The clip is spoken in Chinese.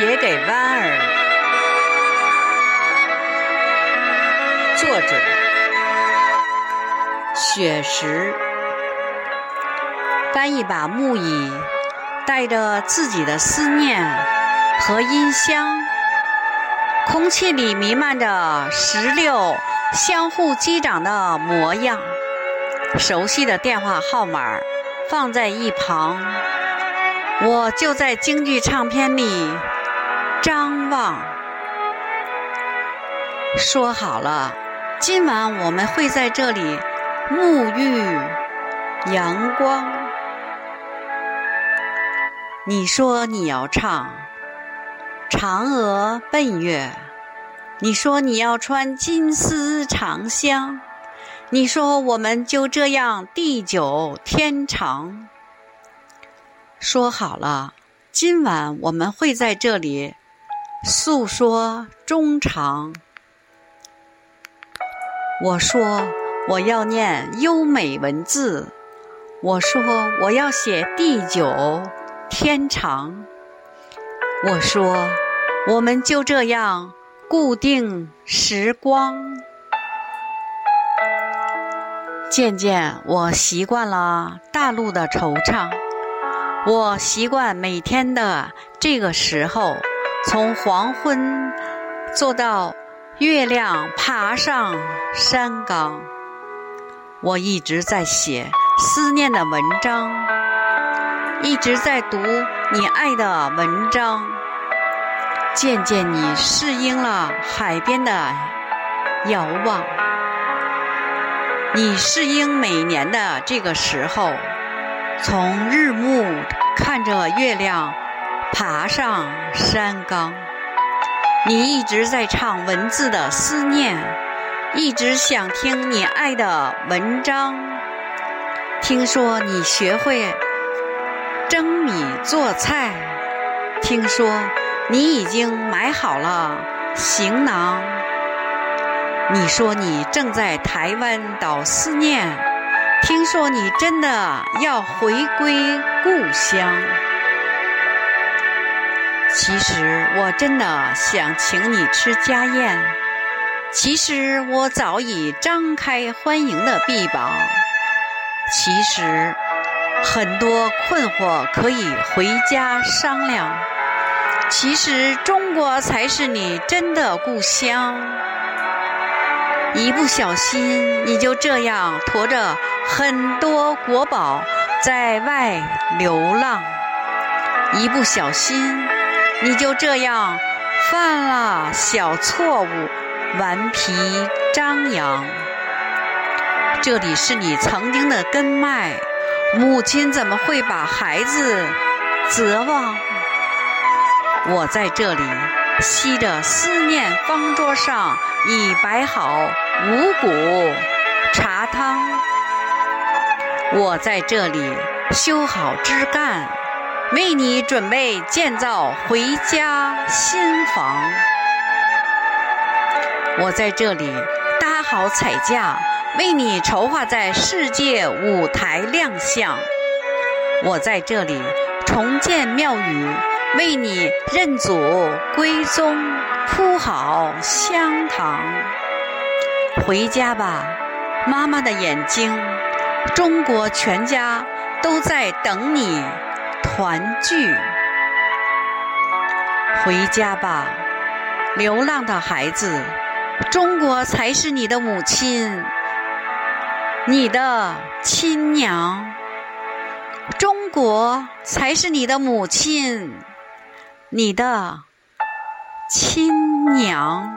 写给弯儿，作者雪石。搬一把木椅，带着自己的思念和音箱，空气里弥漫着石榴相互击掌的模样。熟悉的电话号码放在一旁，我就在京剧唱片里张望。说好了，今晚我们会在这里沐浴阳光。你说你要唱《嫦娥奔月》，你说你要穿金丝长香，你说我们就这样地久天长。说好了，今晚我们会在这里诉说衷肠。我说我要念优美文字，我说我要写地久。天长，我说，我们就这样固定时光。渐渐，我习惯了大陆的惆怅，我习惯每天的这个时候，从黄昏坐到月亮爬上山岗。我一直在写思念的文章。一直在读你爱的文章，渐渐你适应了海边的遥望，你适应每年的这个时候，从日暮看着月亮爬上山岗。你一直在唱文字的思念，一直想听你爱的文章。听说你学会。蒸米做菜，听说你已经买好了行囊。你说你正在台湾岛思念，听说你真的要回归故乡。其实我真的想请你吃家宴，其实我早已张开欢迎的臂膀。其实。很多困惑可以回家商量。其实中国才是你真的故乡。一不小心，你就这样驮着很多国宝在外流浪。一不小心，你就这样犯了小错误，顽皮张扬。这里是你曾经的根脉。母亲怎么会把孩子责望？我在这里吸着思念，方桌上已摆好五谷茶汤。我在这里修好枝干，为你准备建造回家新房。我在这里搭好彩架。为你筹划在世界舞台亮相，我在这里重建庙宇，为你认祖归宗，铺好香堂。回家吧，妈妈的眼睛，中国全家都在等你团聚。回家吧，流浪的孩子，中国才是你的母亲。你的亲娘，中国才是你的母亲，你的亲娘。